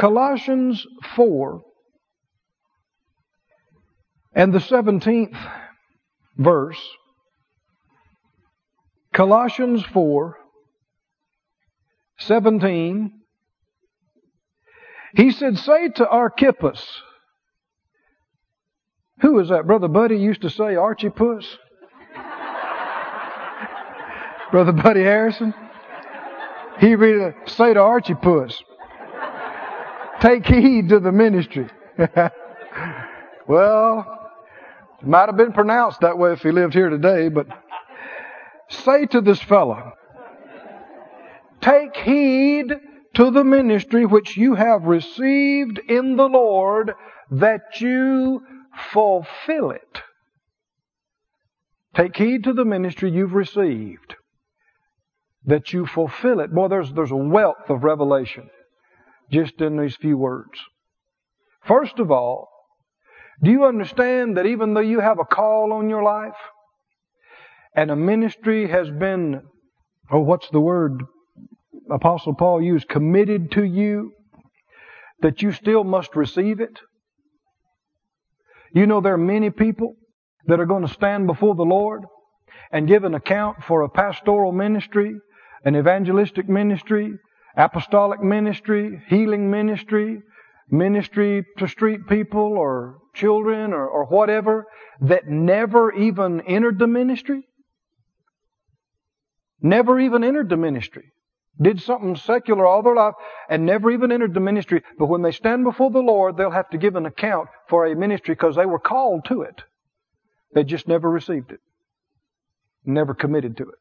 Colossians 4 and the 17th verse. Colossians 4 17. He said, Say to Archippus, who is that? Brother Buddy used to say Archie Puss. Brother Buddy Harrison. He read say to Archie Puss, take heed to the ministry. well, it might have been pronounced that way if he lived here today, but say to this fellow, take heed to the ministry which you have received in the Lord that you fulfill it. Take heed to the ministry you've received, that you fulfill it. Boy, there's, there's a wealth of revelation just in these few words. First of all, do you understand that even though you have a call on your life and a ministry has been, oh, what's the word Apostle Paul used, committed to you, that you still must receive it? You know, there are many people that are going to stand before the Lord and give an account for a pastoral ministry, an evangelistic ministry, apostolic ministry, healing ministry, ministry to street people or children or, or whatever that never even entered the ministry. Never even entered the ministry did something secular all their life and never even entered the ministry. But when they stand before the Lord, they'll have to give an account for a ministry because they were called to it. They just never received it, never committed to it.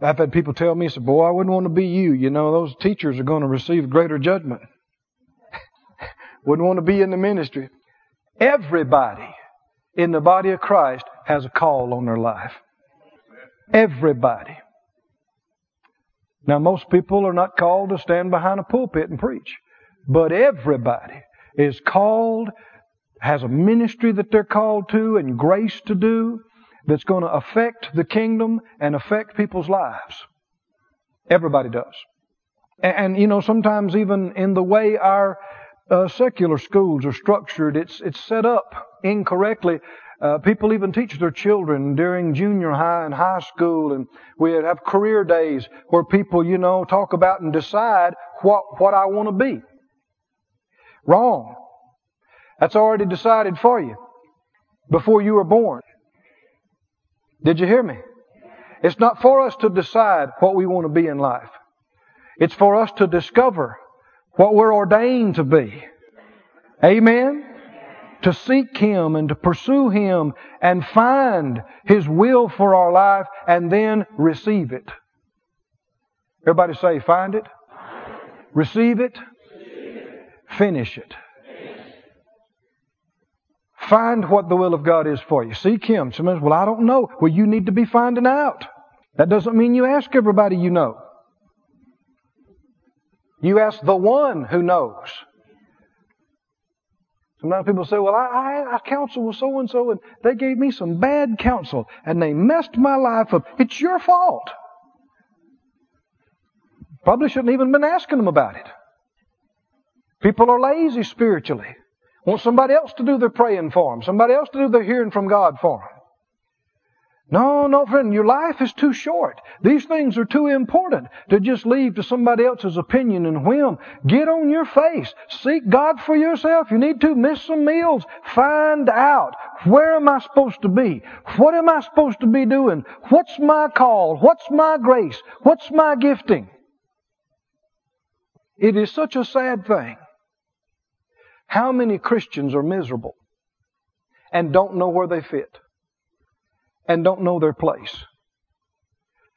I've had people tell me, "Boy, I wouldn't want to be you. You know, those teachers are going to receive greater judgment. wouldn't want to be in the ministry." Everybody in the body of Christ has a call on their life. Everybody. Now, most people are not called to stand behind a pulpit and preach, but everybody is called, has a ministry that they're called to and grace to do that's going to affect the kingdom and affect people's lives. Everybody does. And, and you know, sometimes even in the way our uh, secular schools are structured, it's, it's set up incorrectly uh, people even teach their children during junior high and high school, and we have career days where people, you know, talk about and decide what, what I want to be. Wrong. That's already decided for you before you were born. Did you hear me? It's not for us to decide what we want to be in life. It's for us to discover what we're ordained to be. Amen? to seek Him and to pursue Him and find His will for our life and then receive it. Everybody say, find it, receive it, finish it. Find what the will of God is for you. Seek Him. Somebody says, well, I don't know. Well, you need to be finding out. That doesn't mean you ask everybody you know. You ask the one who knows. Sometimes people say, well, I, I, I counsel with so and so and they gave me some bad counsel and they messed my life up. It's your fault. Probably shouldn't even been asking them about it. People are lazy spiritually. Want somebody else to do their praying for them. Somebody else to do their hearing from God for them. No, no, friend, your life is too short. These things are too important to just leave to somebody else's opinion and whim. Get on your face. Seek God for yourself. You need to miss some meals. Find out where am I supposed to be? What am I supposed to be doing? What's my call? What's my grace? What's my gifting? It is such a sad thing. How many Christians are miserable and don't know where they fit? and don't know their place.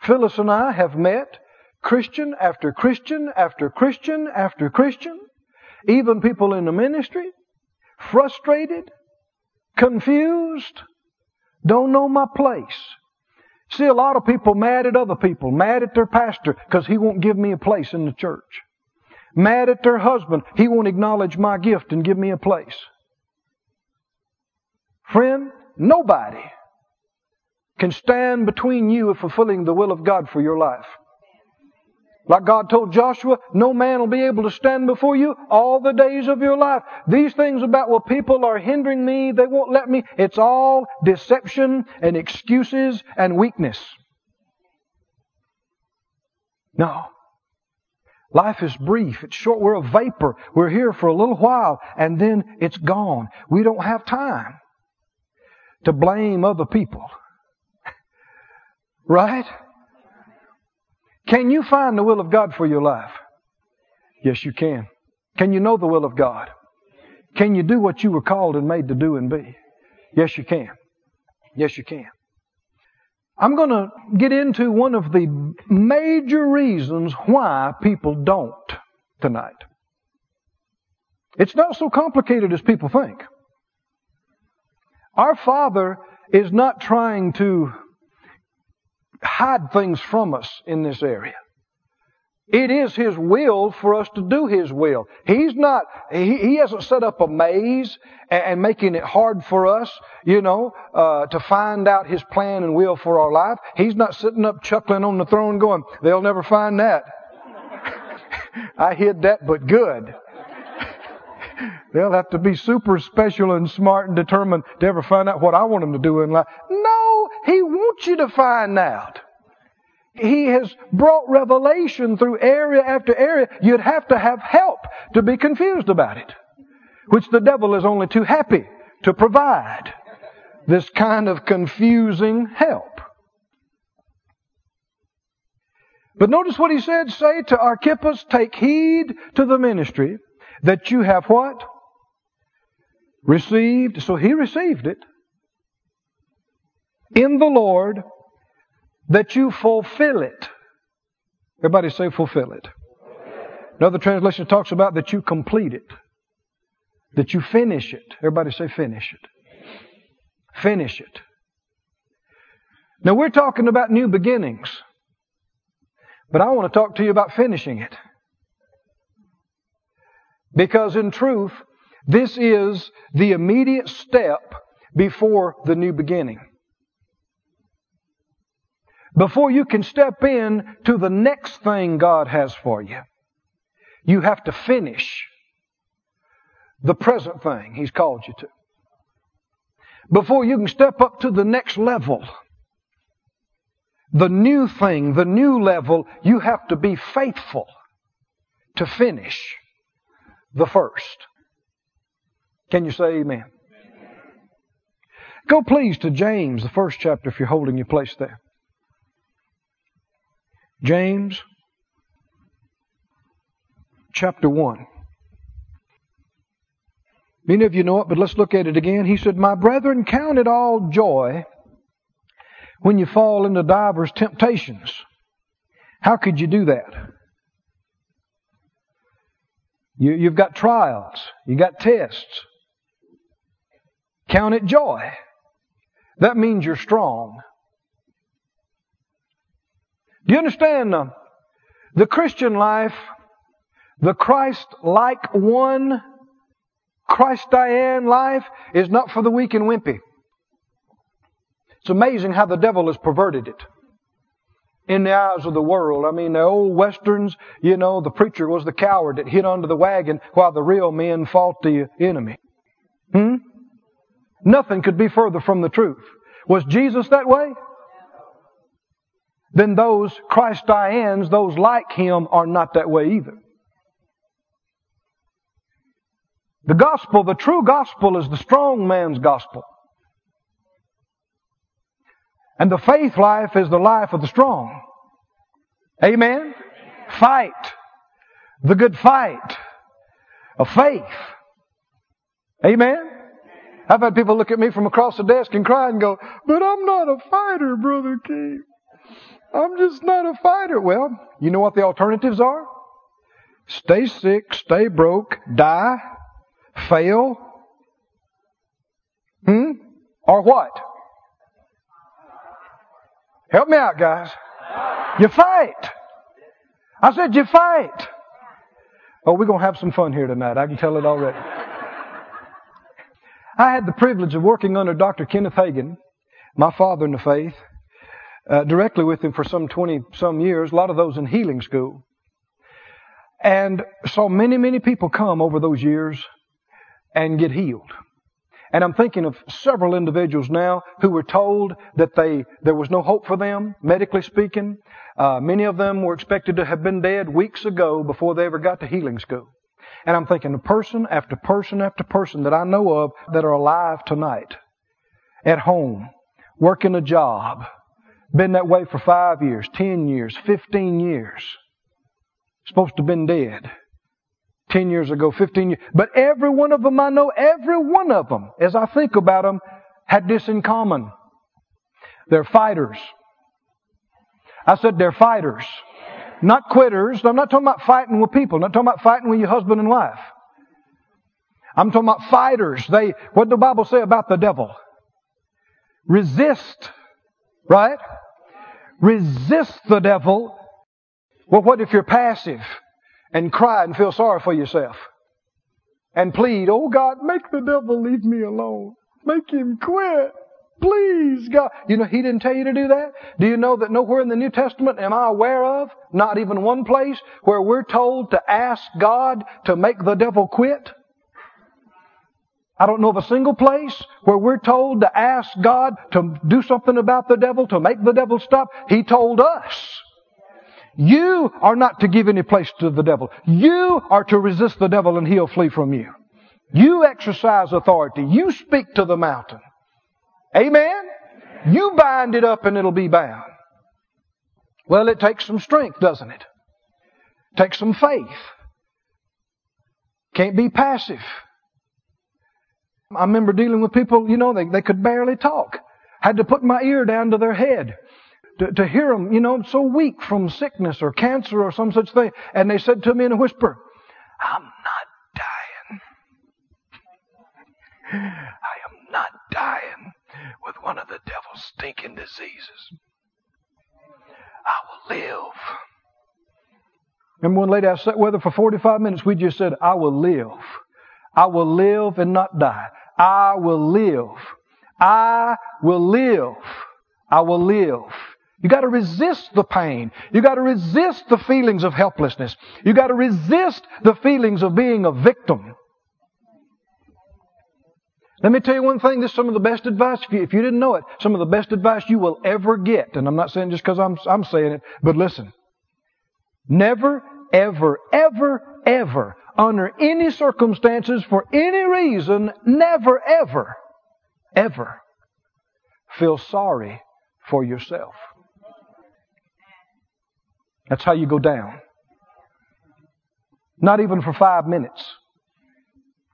Phyllis and I have met Christian after Christian after Christian after Christian, even people in the ministry, frustrated, confused, don't know my place. See, a lot of people mad at other people, mad at their pastor because he won't give me a place in the church. Mad at their husband, he won't acknowledge my gift and give me a place. Friend, nobody can stand between you and fulfilling the will of God for your life. Like God told Joshua, no man will be able to stand before you all the days of your life. These things about, well, people are hindering me, they won't let me, it's all deception and excuses and weakness. No. Life is brief. It's short. We're a vapor. We're here for a little while and then it's gone. We don't have time to blame other people. right? Can you find the will of God for your life? Yes, you can. Can you know the will of God? Can you do what you were called and made to do and be? Yes, you can. Yes, you can. I'm going to get into one of the major reasons why people don't tonight. It's not so complicated as people think. Our Father is not trying to hide things from us in this area. It is His will for us to do His will. He's not, He, he hasn't set up a maze and, and, making it hard for us, you know, uh, to find out His plan and will for our life. He's not sitting up chuckling on the throne going, they'll never find that. I hid that, but good. They'll have to be super special and smart and determined to ever find out what I want them to do in life. No, He wants you to find out. He has brought revelation through area after area. You'd have to have help to be confused about it, which the devil is only too happy to provide. This kind of confusing help. But notice what he said, say to Archippus, take heed to the ministry that you have what? Received. So he received it. In the Lord that you fulfill it. Everybody say fulfill it. Another translation talks about that you complete it. That you finish it. Everybody say finish it. Finish it. Now we're talking about new beginnings. But I want to talk to you about finishing it. Because in truth, this is the immediate step before the new beginning. Before you can step in to the next thing God has for you, you have to finish the present thing He's called you to. Before you can step up to the next level, the new thing, the new level, you have to be faithful to finish the first. Can you say amen? Go please to James, the first chapter, if you're holding your place there. James chapter 1. Many of you know it, but let's look at it again. He said, My brethren, count it all joy when you fall into divers temptations. How could you do that? You, you've got trials. You've got tests. Count it joy. That means you're strong. Do you understand? Uh, the Christian life, the Christ-like one, Christ-ian life is not for the weak and wimpy. It's amazing how the devil has perverted it in the eyes of the world. I mean, the old westerns, you know, the preacher was the coward that hid under the wagon while the real men fought the enemy. Hmm? Nothing could be further from the truth. Was Jesus that way? Then those Christ-ians, those like him, are not that way either. The gospel, the true gospel is the strong man's gospel. And the faith life is the life of the strong. Amen? Fight. The good fight of faith. Amen? I've had people look at me from across the desk and cry and go, but I'm not a fighter, Brother King. I'm just not a fighter. Well, you know what the alternatives are? Stay sick, stay broke, die, fail. Hmm? Or what? Help me out, guys. You fight. I said you fight. Oh, we're going to have some fun here tonight. I can tell it already. I had the privilege of working under Dr. Kenneth Hagin, my father in the faith, uh, directly with him for some 20 some years, a lot of those in healing school. and saw many, many people come over those years and get healed. And I'm thinking of several individuals now who were told that they there was no hope for them, medically speaking. Uh, many of them were expected to have been dead weeks ago before they ever got to healing school. And I'm thinking of person after person after person that I know of that are alive tonight, at home, working a job, been that way for five years, ten years, fifteen years, supposed to have been dead. 10 years ago, 15 years. But every one of them I know, every one of them, as I think about them, had this in common. They're fighters. I said they're fighters. Not quitters. I'm not talking about fighting with people. I'm not talking about fighting with your husband and wife. I'm talking about fighters. They, what did the Bible say about the devil? Resist. Right? Resist the devil. Well, what if you're passive? and cry and feel sorry for yourself and plead, Oh God, make the devil leave me alone. Make him quit. Please, God. You know, He didn't tell you to do that. Do you know that nowhere in the New Testament am I aware of, not even one place, where we're told to ask God to make the devil quit? I don't know of a single place where we're told to ask God to do something about the devil, to make the devil stop. He told us you are not to give any place to the devil. You are to resist the devil and he'll flee from you. You exercise authority. You speak to the mountain. Amen? You bind it up and it'll be bound. Well, it takes some strength, doesn't it? it takes some faith. Can't be passive. I remember dealing with people, you know, they, they could barely talk. Had to put my ear down to their head to, to hear them, you know, so weak from sickness or cancer or some such thing. And they said to me in a whisper, I'm not dying. I am not dying with one of the devil's stinking diseases. I will live. Remember one lady I sat with her for 45 minutes, we just said, I will live. I will live and not die. I will live. I will live. I will live. You got to resist the pain. You got to resist the feelings of helplessness. You got to resist the feelings of being a victim. Let me tell you one thing. This is some of the best advice. If you, if you didn't know it, some of the best advice you will ever get. And I'm not saying just because I'm, I'm saying it, but listen. Never, ever, ever, ever, under any circumstances, for any reason, never, ever, ever feel sorry for yourself. That's how you go down. Not even for five minutes.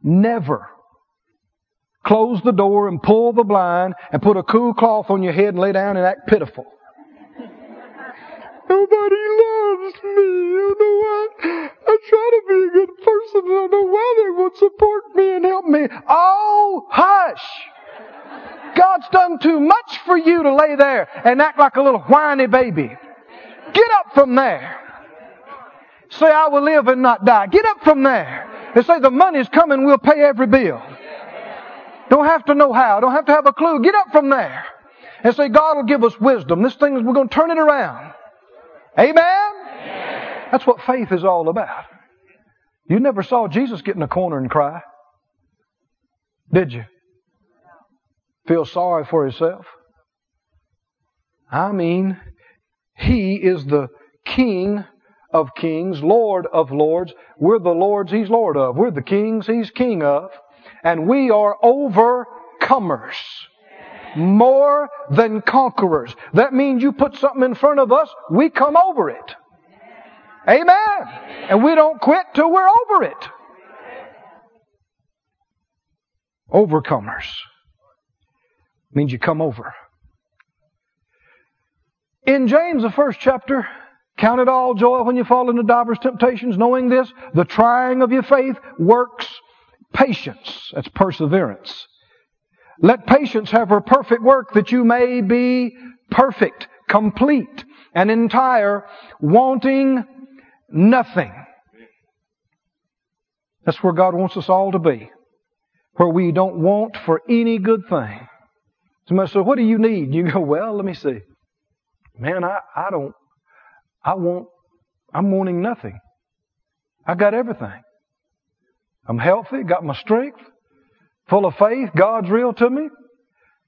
Never. Close the door and pull the blind and put a cool cloth on your head and lay down and act pitiful. Nobody loves me. Don't know why. I try to be a good person. and I don't know why they won't support me and help me. Oh, hush. God's done too much for you to lay there and act like a little whiny baby. Get up from there. Say, I will live and not die. Get up from there. And say, the money's coming, we'll pay every bill. Don't have to know how. Don't have to have a clue. Get up from there. And say, God will give us wisdom. This thing we're going to turn it around. Amen? That's what faith is all about. You never saw Jesus get in a corner and cry. Did you? Feel sorry for himself? I mean, he is the King of kings, Lord of lords. We're the lords He's Lord of. We're the kings He's King of. And we are overcomers. More than conquerors. That means you put something in front of us, we come over it. Amen. And we don't quit till we're over it. Overcomers means you come over. In James, the first chapter, count it all joy when you fall into divers temptations, knowing this, the trying of your faith works patience. That's perseverance. Let patience have her perfect work that you may be perfect, complete, and entire, wanting nothing. That's where God wants us all to be. Where we don't want for any good thing. Somebody says, what do you need? You go, well, let me see. Man, I, I don't, I want, I'm wanting nothing. I got everything. I'm healthy, got my strength, full of faith, God's real to me,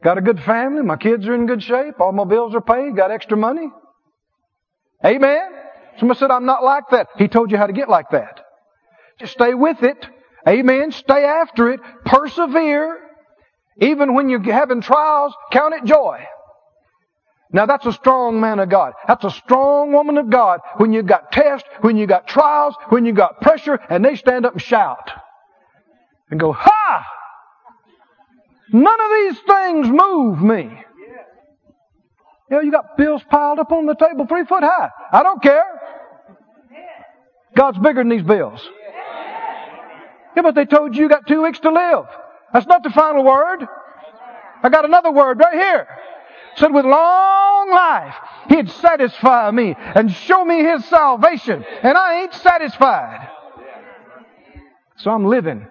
got a good family, my kids are in good shape, all my bills are paid, got extra money. Amen? Somebody said, I'm not like that. He told you how to get like that. Just stay with it. Amen. Stay after it. Persevere. Even when you're having trials, count it joy. Now that's a strong man of God. That's a strong woman of God. When you've got tests, when you've got trials, when you've got pressure, and they stand up and shout. And go, ha! None of these things move me. You you got bills piled up on the table three foot high. I don't care. God's bigger than these bills. Yeah, but they told you you got two weeks to live. That's not the final word. I got another word right here. It said with long life, He'd satisfy me and show me His salvation. And I ain't satisfied. So I'm living.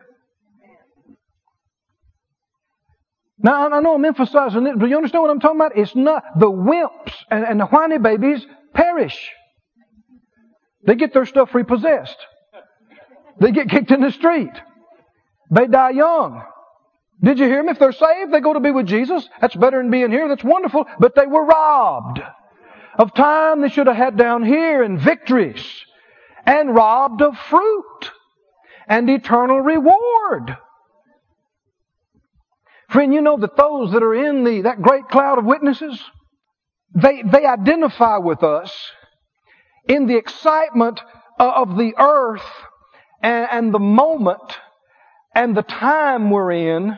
Now, I know I'm emphasizing it, but you understand what I'm talking about? It's not the wimps and, and the whiny babies perish. They get their stuff repossessed. They get kicked in the street. They die young. Did you hear me? If they're saved, they go to be with Jesus. That's better than being here. That's wonderful. But they were robbed of time they should have had down here and victories and robbed of fruit and eternal reward. Friend, you know that those that are in the, that great cloud of witnesses, they, they identify with us in the excitement of the earth and, and the moment and the time we're in,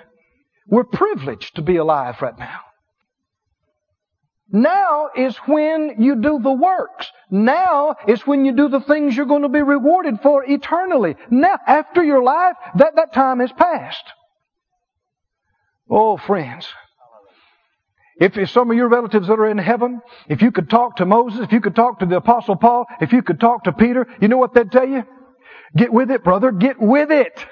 we're privileged to be alive right now. Now is when you do the works. Now is when you do the things you're going to be rewarded for eternally. Now, after your life, that, that time has passed. Oh, friends. If, some of your relatives that are in heaven, if you could talk to Moses, if you could talk to the apostle Paul, if you could talk to Peter, you know what they'd tell you? Get with it, brother. Get with it.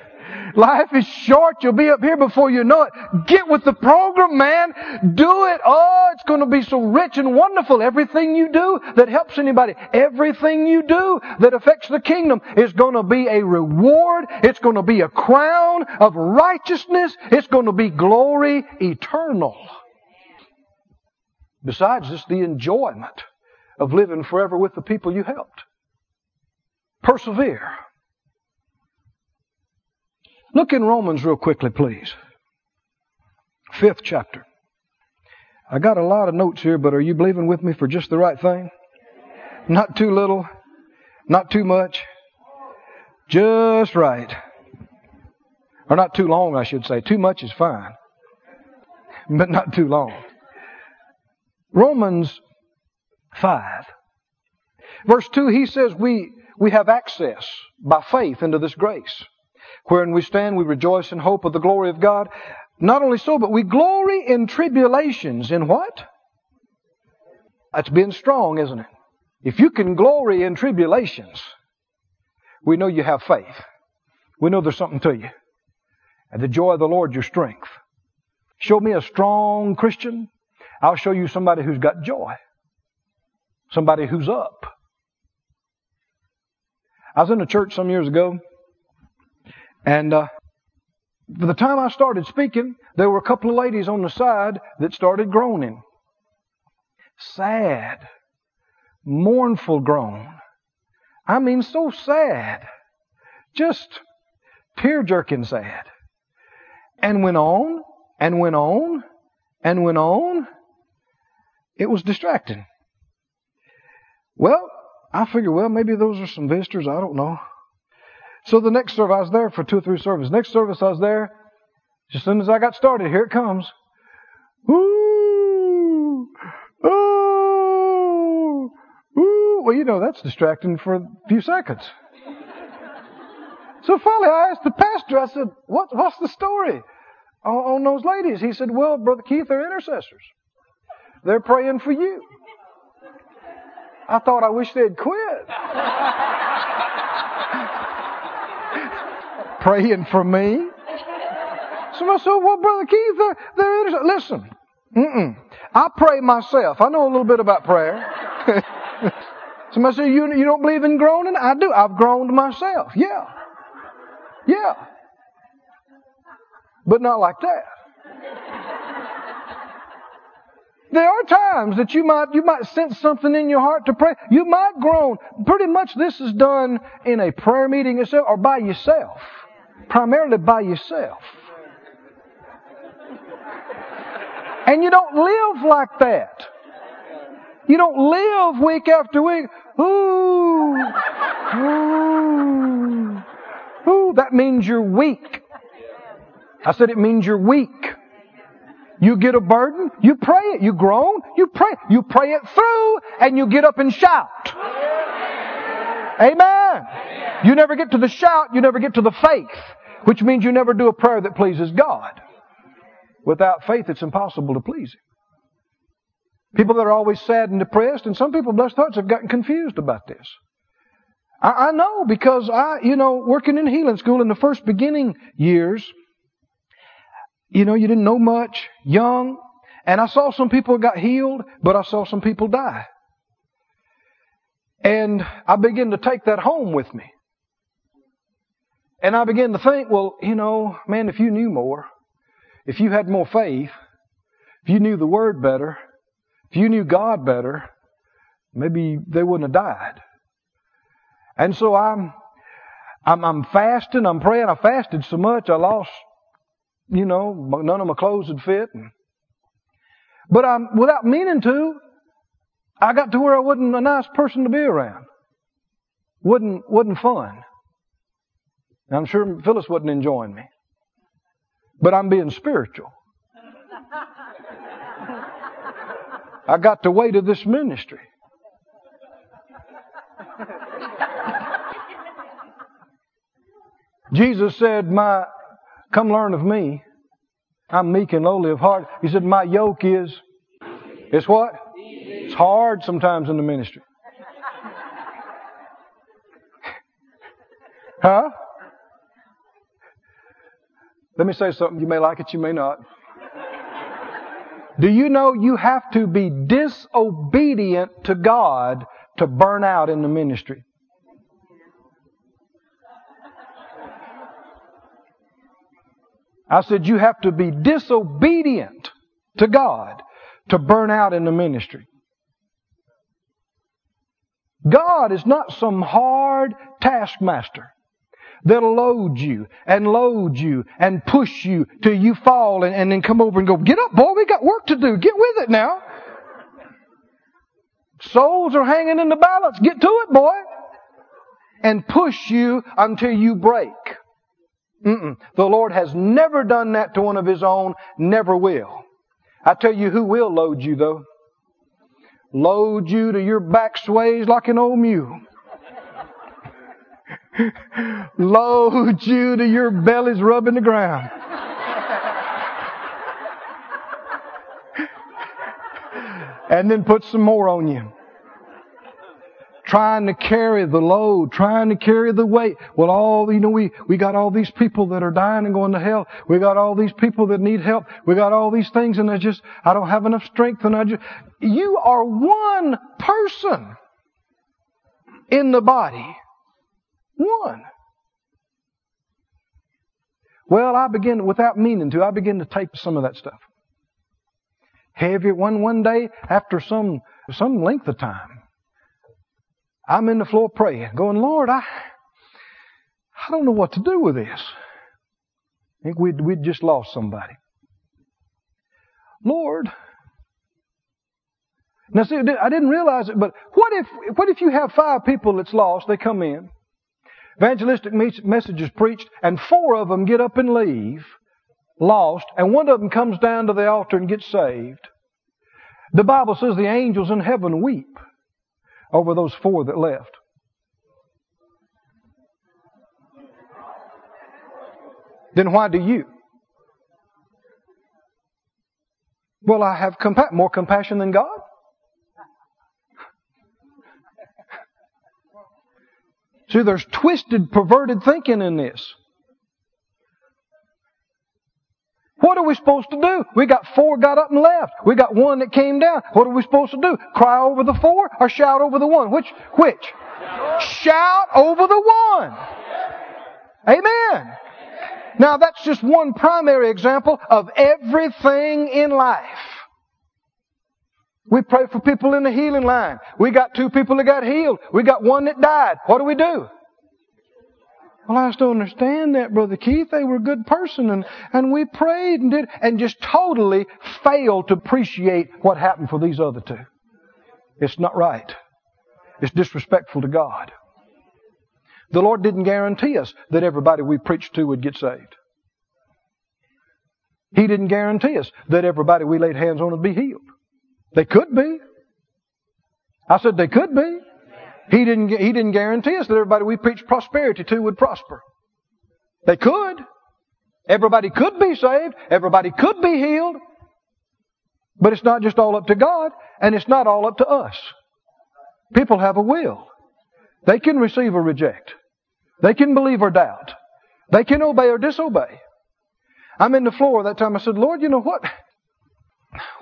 Life is short. You'll be up here before you know it. Get with the program, man. Do it. Oh, it's going to be so rich and wonderful. Everything you do that helps anybody, everything you do that affects the kingdom is going to be a reward. It's going to be a crown of righteousness. It's going to be glory eternal. Besides just the enjoyment of living forever with the people you helped. Persevere. Look in Romans real quickly, please. Fifth chapter. I got a lot of notes here, but are you believing with me for just the right thing? Not too little, not too much, just right. Or not too long, I should say. Too much is fine, but not too long. Romans 5. Verse 2, he says we, we have access by faith into this grace. Wherein we stand, we rejoice in hope of the glory of God. Not only so, but we glory in tribulations. In what? That's being strong, isn't it? If you can glory in tribulations, we know you have faith. We know there's something to you. And the joy of the Lord, your strength. Show me a strong Christian. I'll show you somebody who's got joy. Somebody who's up. I was in a church some years ago and uh, by the time I started speaking, there were a couple of ladies on the side that started groaning. Sad, mournful groan. I mean, so sad. Just tear jerking sad. And went on, and went on, and went on. It was distracting. Well, I figure, well, maybe those are some visitors. I don't know. So the next service, I was there for two or three services. Next service, I was there. As soon as I got started, here it comes. Ooh, ooh, ooh. Well, you know, that's distracting for a few seconds. So finally, I asked the pastor, I said, what, what's the story on, on those ladies? He said, well, Brother Keith, they're intercessors. They're praying for you. I thought I wish they'd quit. praying for me. So I said, well, Brother Keith, they're, they're Listen, mm-mm. I pray myself. I know a little bit about prayer. Somebody say, you, you don't believe in groaning? I do. I've groaned myself. Yeah. Yeah. But not like that. There are times that you might, you might sense something in your heart to pray. You might groan. Pretty much this is done in a prayer meeting itself or by yourself. Primarily by yourself. And you don't live like that. You don't live week after week. Ooh, ooh, ooh. That means you're weak. I said it means you're weak. You get a burden, you pray it. You groan, you pray. You pray it through, and you get up and shout. Amen. You never get to the shout, you never get to the faith, which means you never do a prayer that pleases God. Without faith, it's impossible to please Him. People that are always sad and depressed, and some people, blessed hearts, have gotten confused about this. I, I know because I, you know, working in healing school in the first beginning years, you know, you didn't know much, young, and I saw some people got healed, but I saw some people die. And I began to take that home with me. And I began to think, well, you know, man, if you knew more, if you had more faith, if you knew the Word better, if you knew God better, maybe they wouldn't have died. And so I'm, I'm, I'm fasting, I'm praying. I fasted so much, I lost, you know, none of my clothes would fit. But I'm, without meaning to, I got to where I wasn't a nice person to be around. Wasn't, wasn't fun. And I'm sure Phyllis wasn't enjoying me. But I'm being spiritual. I got the weight of this ministry. Jesus said, My come learn of me. I'm meek and lowly of heart. He said, My yoke is it's what? It's hard sometimes in the ministry. huh? Let me say something. You may like it, you may not. Do you know you have to be disobedient to God to burn out in the ministry? I said you have to be disobedient to God to burn out in the ministry. God is not some hard taskmaster that'll load you and load you and push you till you fall and, and then come over and go, get up, boy, we got work to do. Get with it now. Souls are hanging in the balance. Get to it, boy. And push you until you break. Mm-mm. The Lord has never done that to one of His own, never will. I tell you who will load you though. Load you to your back sways like an old mule. Load you to your belly's rubbing the ground. and then put some more on you. Trying to carry the load, trying to carry the weight. Well, all, you know, we, we got all these people that are dying and going to hell. We got all these people that need help. We got all these things and I just, I don't have enough strength and I just, you are one person in the body. One. Well, I begin, without meaning to, I begin to tape some of that stuff. Heavy one, one day after some, some length of time. I'm in the floor praying, going, Lord, I, I don't know what to do with this. I think we'd, we'd just lost somebody. Lord, now see, I didn't realize it, but what if, what if you have five people that's lost, they come in, evangelistic messages preached, and four of them get up and leave, lost, and one of them comes down to the altar and gets saved. The Bible says the angels in heaven weep over those four that left. Then why do you? Well, I have compa- more compassion than God. See, there's twisted, perverted thinking in this. What are we supposed to do? We got four got up and left. We got one that came down. What are we supposed to do? Cry over the four or shout over the one? Which? Which? Shout over the one. Amen. Now that's just one primary example of everything in life. We pray for people in the healing line. We got two people that got healed. We got one that died. What do we do? Well, I just don't understand that, Brother Keith. They were a good person and, and we prayed and did, and just totally failed to appreciate what happened for these other two. It's not right. It's disrespectful to God. The Lord didn't guarantee us that everybody we preached to would get saved. He didn't guarantee us that everybody we laid hands on would be healed. They could be. I said they could be. He didn't, he didn't guarantee us that everybody we preached prosperity to would prosper. They could. Everybody could be saved. Everybody could be healed. But it's not just all up to God, and it's not all up to us. People have a will. They can receive or reject. They can believe or doubt. They can obey or disobey. I'm in the floor that time. I said, Lord, you know what?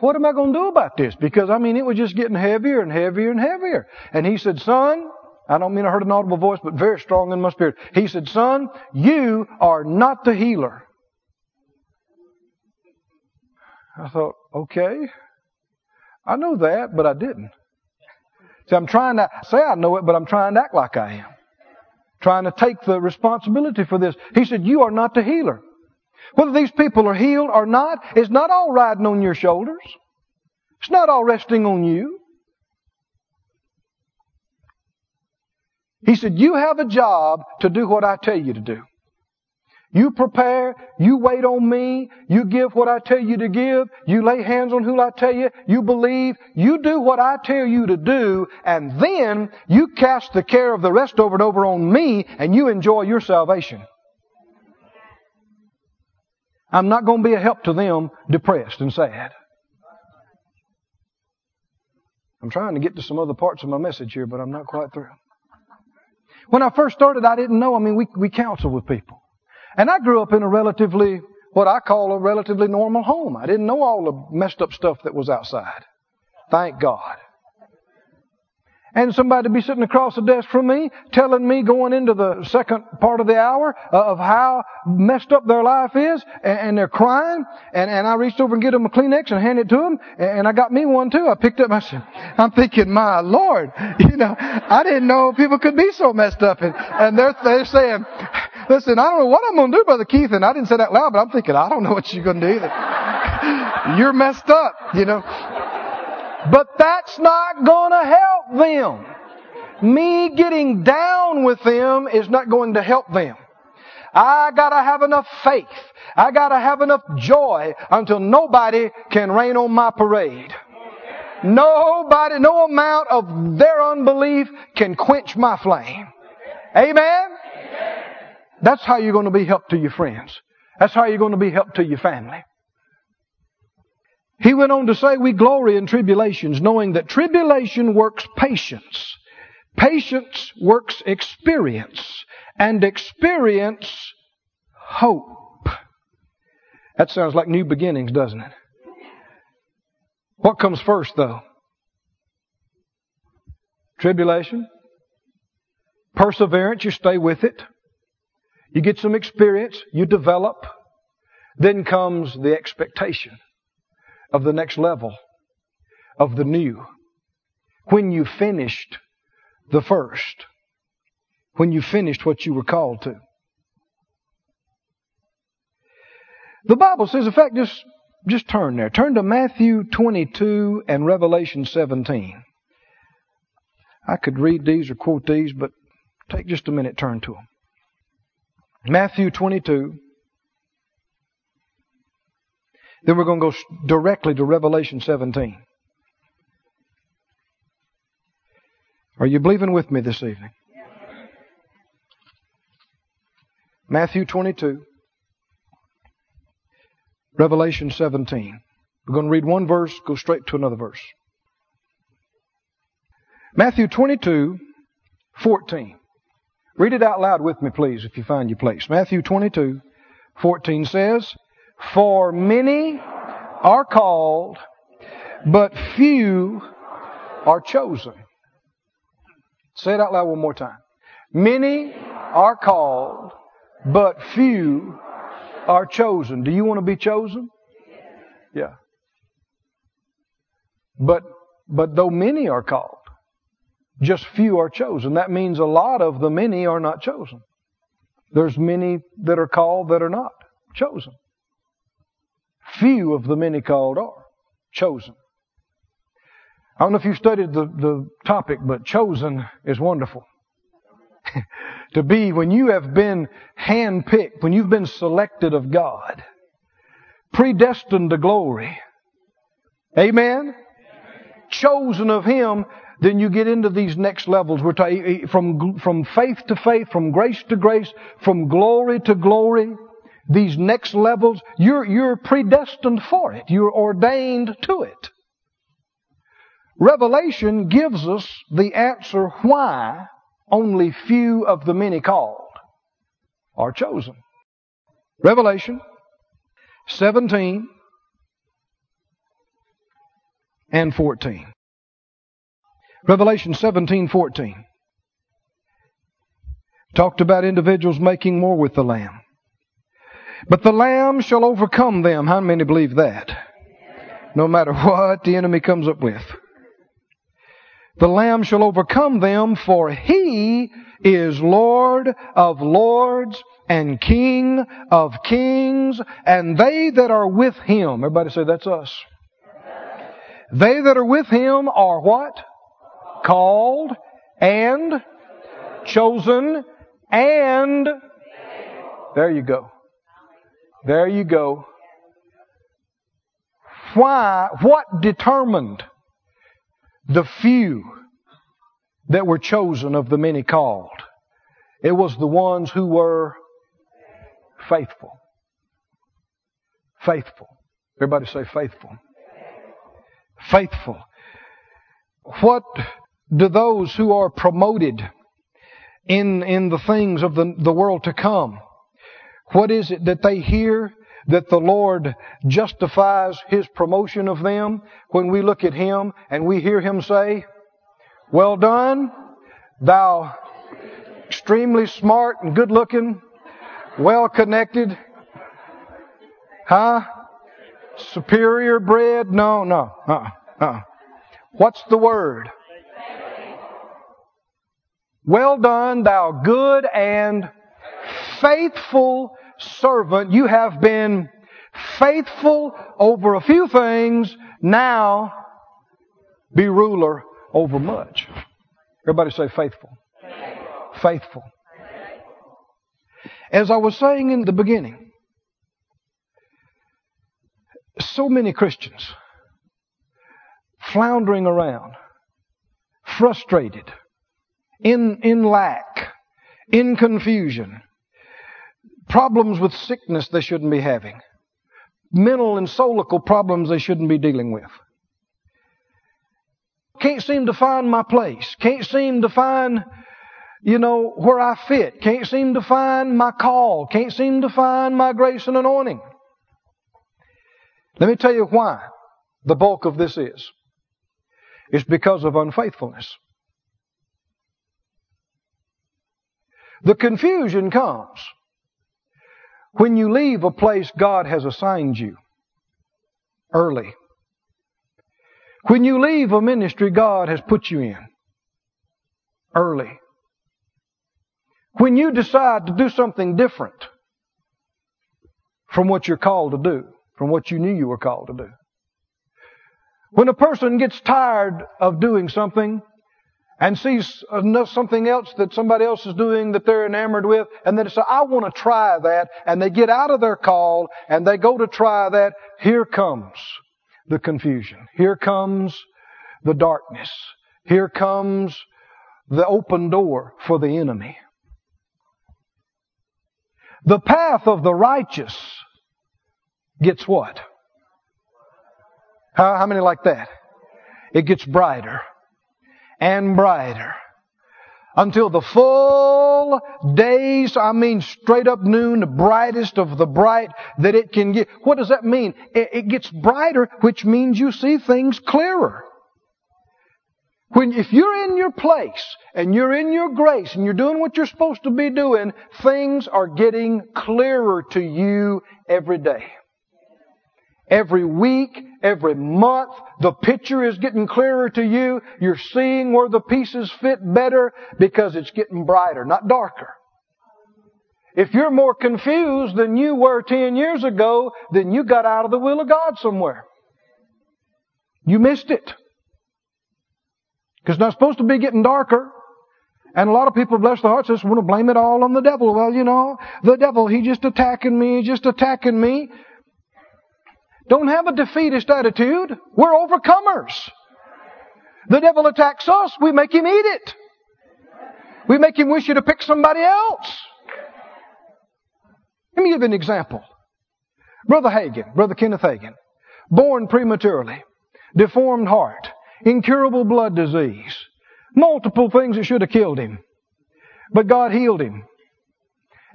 What am I going to do about this? Because, I mean, it was just getting heavier and heavier and heavier. And he said, son, I don't mean I heard an audible voice, but very strong in my spirit. He said, son, you are not the healer. I thought, okay. I know that, but I didn't. See, I'm trying to say I know it, but I'm trying to act like I am. Trying to take the responsibility for this. He said, you are not the healer. Whether these people are healed or not is not all riding on your shoulders. It's not all resting on you. He said, You have a job to do what I tell you to do. You prepare, you wait on me, you give what I tell you to give, you lay hands on who I tell you, you believe, you do what I tell you to do, and then you cast the care of the rest over and over on me, and you enjoy your salvation. I'm not going to be a help to them depressed and sad. I'm trying to get to some other parts of my message here, but I'm not quite through. When I first started, I didn't know. I mean, we, we counsel with people. And I grew up in a relatively, what I call a relatively normal home. I didn't know all the messed up stuff that was outside. Thank God and somebody to be sitting across the desk from me telling me going into the second part of the hour uh, of how messed up their life is and, and they're crying and, and I reached over and get them a Kleenex and handed it to them and I got me one too. I picked up my, I'm thinking, my Lord, you know, I didn't know people could be so messed up and, and they're, they're saying, listen, I don't know what I'm going to do, Brother Keith. And I didn't say that loud, but I'm thinking, I don't know what you're going to do either. You're messed up, you know. But that's not gonna help them. Me getting down with them is not going to help them. I gotta have enough faith. I gotta have enough joy until nobody can rain on my parade. Nobody, no amount of their unbelief can quench my flame. Amen? That's how you're to be helped to your friends. That's how you're to be helped to your family. He went on to say, We glory in tribulations, knowing that tribulation works patience. Patience works experience. And experience, hope. That sounds like new beginnings, doesn't it? What comes first, though? Tribulation. Perseverance, you stay with it. You get some experience, you develop. Then comes the expectation of the next level, of the new. When you finished the first. When you finished what you were called to. The Bible says, in fact, just, just turn there. Turn to Matthew 22 and Revelation 17. I could read these or quote these, but take just a minute, turn to them. Matthew 22 then we're going to go directly to Revelation 17. Are you believing with me this evening? Matthew 22, Revelation 17. We're going to read one verse, go straight to another verse. Matthew 22, 14. Read it out loud with me, please, if you find your place. Matthew 22, 14 says, For many are called, but few are chosen. Say it out loud one more time. Many are called, but few are chosen. Do you want to be chosen? Yeah. But, but though many are called, just few are chosen. That means a lot of the many are not chosen. There's many that are called that are not chosen. Few of the many called are chosen. I don't know if you've studied the, the topic, but chosen is wonderful. to be when you have been handpicked, when you've been selected of God, predestined to glory. Amen? Chosen of Him, then you get into these next levels. We're talking from, from faith to faith, from grace to grace, from glory to glory. These next levels, you're, you're predestined for it. You're ordained to it. Revelation gives us the answer why only few of the many called are chosen. Revelation 17 and 14. Revelation 17, 14. Talked about individuals making war with the Lamb. But the Lamb shall overcome them. How many believe that? No matter what the enemy comes up with. The Lamb shall overcome them, for he is Lord of lords and King of kings, and they that are with him. Everybody say, that's us. They that are with him are what? Called and chosen and there you go. There you go. Why? What determined the few that were chosen of the many called? It was the ones who were faithful. Faithful. Everybody say faithful. Faithful. What do those who are promoted in, in the things of the, the world to come, what is it that they hear that the Lord justifies His promotion of them when we look at Him and we hear Him say, Well done, thou extremely smart and good looking, well connected, huh? Superior bred? No, no, uh-uh, uh-uh. What's the word? Well done, thou good and faithful servant. You have been faithful over a few things. Now be ruler over much. Everybody say faithful. Faithful. faithful. As I was saying in the beginning, so many Christians floundering around, frustrated, in, in lack, in confusion, problems with sickness they shouldn't be having, mental and soulical problems they shouldn't be dealing with. Can't seem to find my place. Can't seem to find, you know, where I fit. Can't seem to find my call. Can't seem to find my grace and anointing. Let me tell you why the bulk of this is. It's because of unfaithfulness. The confusion comes when you leave a place God has assigned you early. When you leave a ministry God has put you in early. When you decide to do something different from what you're called to do, from what you knew you were called to do. When a person gets tired of doing something and sees uh, something else that somebody else is doing that they're enamored with, and they say, I want to try that, and they get out of their call and they go to try that, here comes the confusion. Here comes the darkness. Here comes the open door for the enemy. The path of the righteous gets what? How, how many like that? It gets brighter and brighter until the full days, I mean straight up noon, the brightest of the bright that it can get. What does that mean? It, gets brighter, which means you see things clearer. When, if you're in your place and you're in your grace and you're doing what you're supposed to be doing, things are getting clearer to you every day. Every week, every month, the picture is getting clearer to you. You're seeing where the pieces fit better because it's getting brighter, not darker. If you're more confused than you were 10 years ago, then you got out of the will of God somewhere. You missed it. Because it's not supposed to be getting darker. And a lot of people, bless their hearts, just want to blame it all on the devil. Well, you know, the devil, he just attacking me, just attacking me. Don't have a defeatist attitude. We're overcomers. The devil attacks us, we make him eat it. We make him wish you to pick somebody else. Let me give you an example. Brother Hagin, Brother Kenneth Hagin, born prematurely, deformed heart, incurable blood disease, multiple things that should have killed him. But God healed him.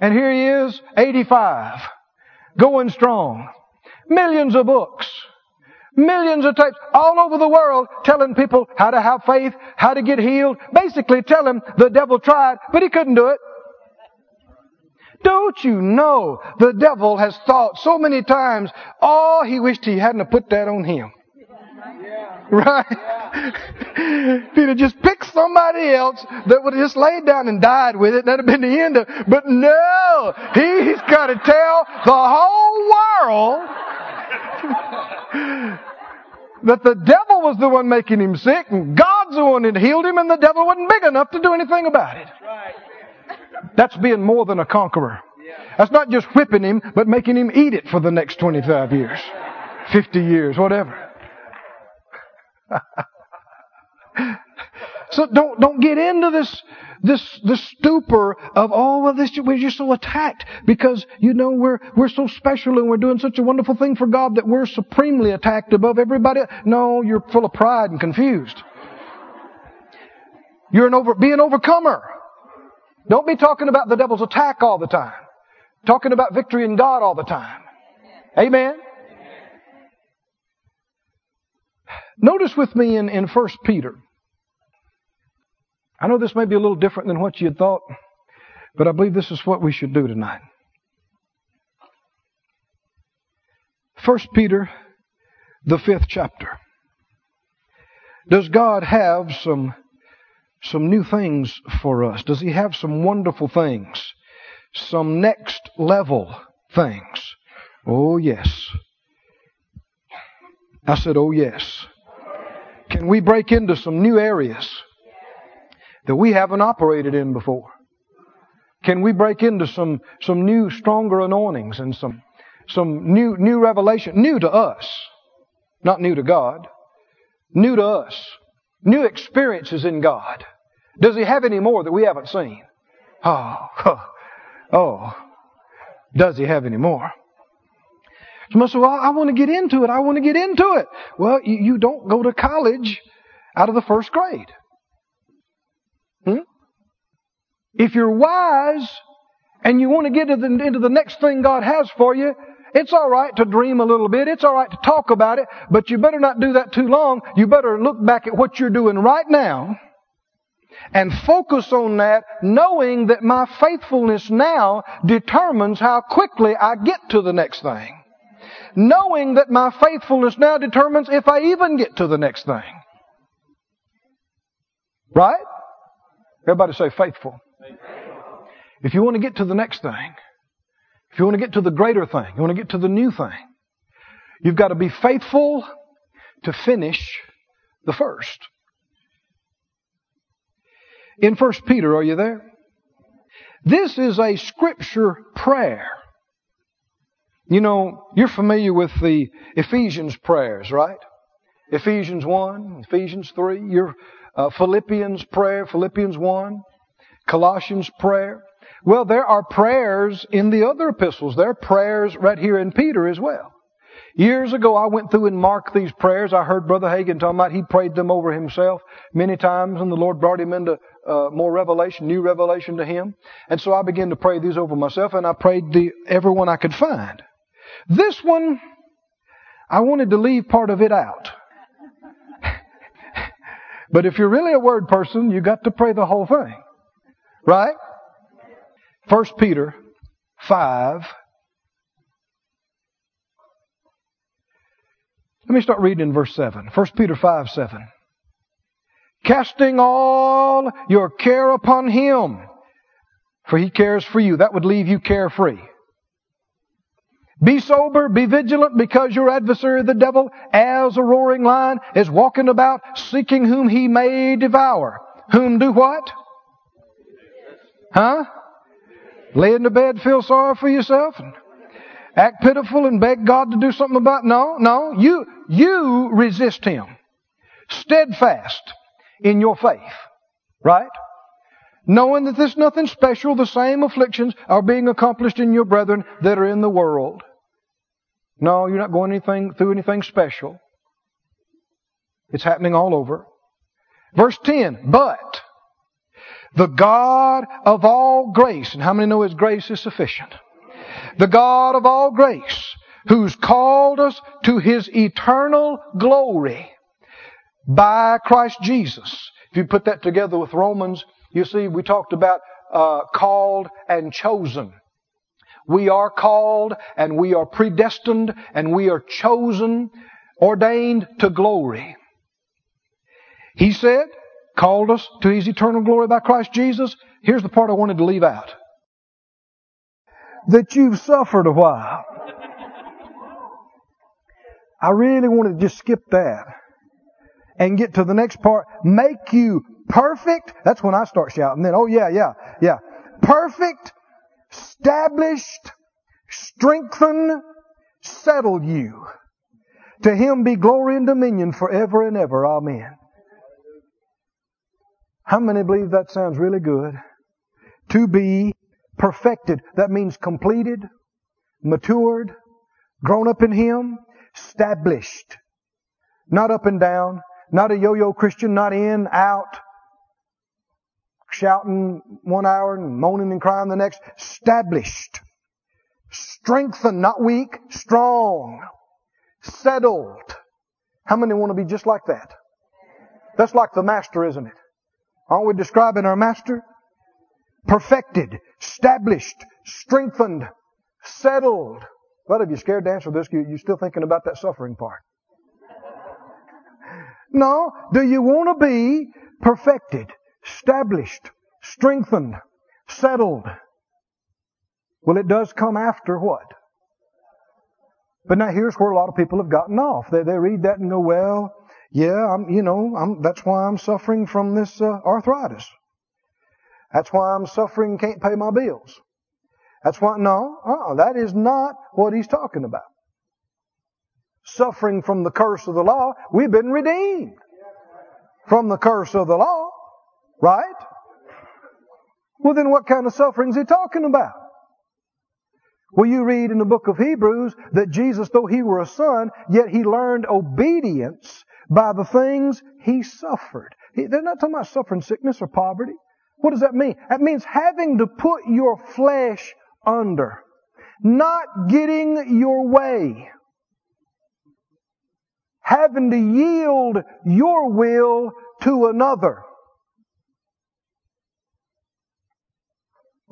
And here he is, 85, going strong. Millions of books, millions of tapes all over the world telling people how to have faith, how to get healed. Basically tell them the devil tried, but he couldn't do it. Don't you know the devil has thought so many times, oh, he wished he hadn't put that on him. Right? if he'd have just picked somebody else that would have just laid down and died with it, that'd have been the end of it. But no! He's got to tell the whole world that the devil was the one making him sick and God's the one that healed him and the devil wasn't big enough to do anything about it. That's being more than a conqueror. That's not just whipping him, but making him eat it for the next 25 years, 50 years, whatever. so don't, don't get into this, this, this stupor of all oh, of this. We're just so attacked because, you know, we're, we're so special and we're doing such a wonderful thing for God that we're supremely attacked above everybody. No, you're full of pride and confused. You're an over, be an overcomer. Don't be talking about the devil's attack all the time. Talking about victory in God all the time. Amen. Notice with me in, in 1 Peter. I know this may be a little different than what you had thought, but I believe this is what we should do tonight. 1 Peter, the fifth chapter. Does God have some, some new things for us? Does He have some wonderful things? Some next level things? Oh, yes. I said, oh, yes. Can we break into some new areas that we haven't operated in before? Can we break into some, some new, stronger anointings and some, some new, new revelation, new to us, not new to God, new to us, new experiences in God? Does He have any more that we haven't seen? Oh, oh, does He have any more? Somebody said, well, I want to get into it. I want to get into it. Well, you, you don't go to college out of the first grade. Hmm? If you're wise and you want to get into the, next thing God has for you, it's alright to dream a little bit. It's alright to talk about it, but you better not do that too long. You better look back at what you're doing right now and focus on that knowing that my faithfulness now determines how quickly I get to the next thing knowing that my faithfulness now determines if I even get to the next thing. Right? Everybody say faithful. If you want to get to the next thing, if you want to get to the greater thing, you want to get to the new thing, you've got to be faithful to finish the first. In 1 Peter, are you there? This is a scripture prayer. You know, you're familiar with the Ephesians prayers, right? Ephesians 1, Ephesians 3, your uh, Philippians prayer, Philippians 1, Colossians prayer. Well, there are prayers in the other epistles. There are prayers right here in Peter as well. Years ago, I went through and marked these prayers. I heard Brother Hagin talking about he prayed them over himself many times, and the Lord brought him into uh, more revelation, new revelation to him. And so I began to pray these over myself, and I prayed the everyone I could find. This one, I wanted to leave part of it out. but if you're really a word person, you got to pray the whole thing. Right? First Peter 5. Let me start reading in verse 7. 1 Peter 5, 7. Casting all your care upon Him, for He cares for you. That would leave you carefree. Be sober, be vigilant, because your adversary, the devil, as a roaring lion, is walking about seeking whom he may devour. Whom do what? Huh? Lay in the bed, feel sorry for yourself, and act pitiful and beg God to do something about it? No, no. You, you resist him. Steadfast in your faith. Right? Knowing that there's nothing special, the same afflictions are being accomplished in your brethren that are in the world. No, you're not going anything through anything special. It's happening all over. Verse 10, but the God of all grace, and how many know His grace is sufficient? The God of all grace, who's called us to His eternal glory by Christ Jesus. If you put that together with Romans, you see we talked about uh, called and chosen. We are called and we are predestined and we are chosen, ordained to glory. He said, called us to His eternal glory by Christ Jesus. Here's the part I wanted to leave out. That you've suffered a while. I really wanted to just skip that and get to the next part. Make you perfect. That's when I start shouting. Then, oh yeah, yeah, yeah. Perfect, established, strengthen, settle you. To him be glory and dominion forever and ever. Amen. How many believe that sounds really good? To be perfected. That means completed, matured, grown up in Him, established. Not up and down, not a yo-yo Christian, not in, out, shouting one hour and moaning and crying the next. Established. Strengthened, not weak, strong. Settled. How many want to be just like that? That's like the master, isn't it? Aren't we describing our master? Perfected, established, strengthened, settled. What if you're scared to answer this? You're still thinking about that suffering part. No. Do you want to be perfected, established, strengthened, settled? Well, it does come after what? But now here's where a lot of people have gotten off. They, they read that and go, well, yeah, I'm, you know, I'm, that's why I'm suffering from this uh, arthritis. That's why I'm suffering can't pay my bills. That's why, no, uh-uh, that is not what he's talking about. Suffering from the curse of the law, we've been redeemed from the curse of the law, right? Well, then what kind of suffering is he talking about? Well, you read in the book of Hebrews that Jesus, though he were a son, yet he learned obedience by the things he suffered. They're not talking about suffering sickness or poverty. What does that mean? That means having to put your flesh under, not getting your way, having to yield your will to another.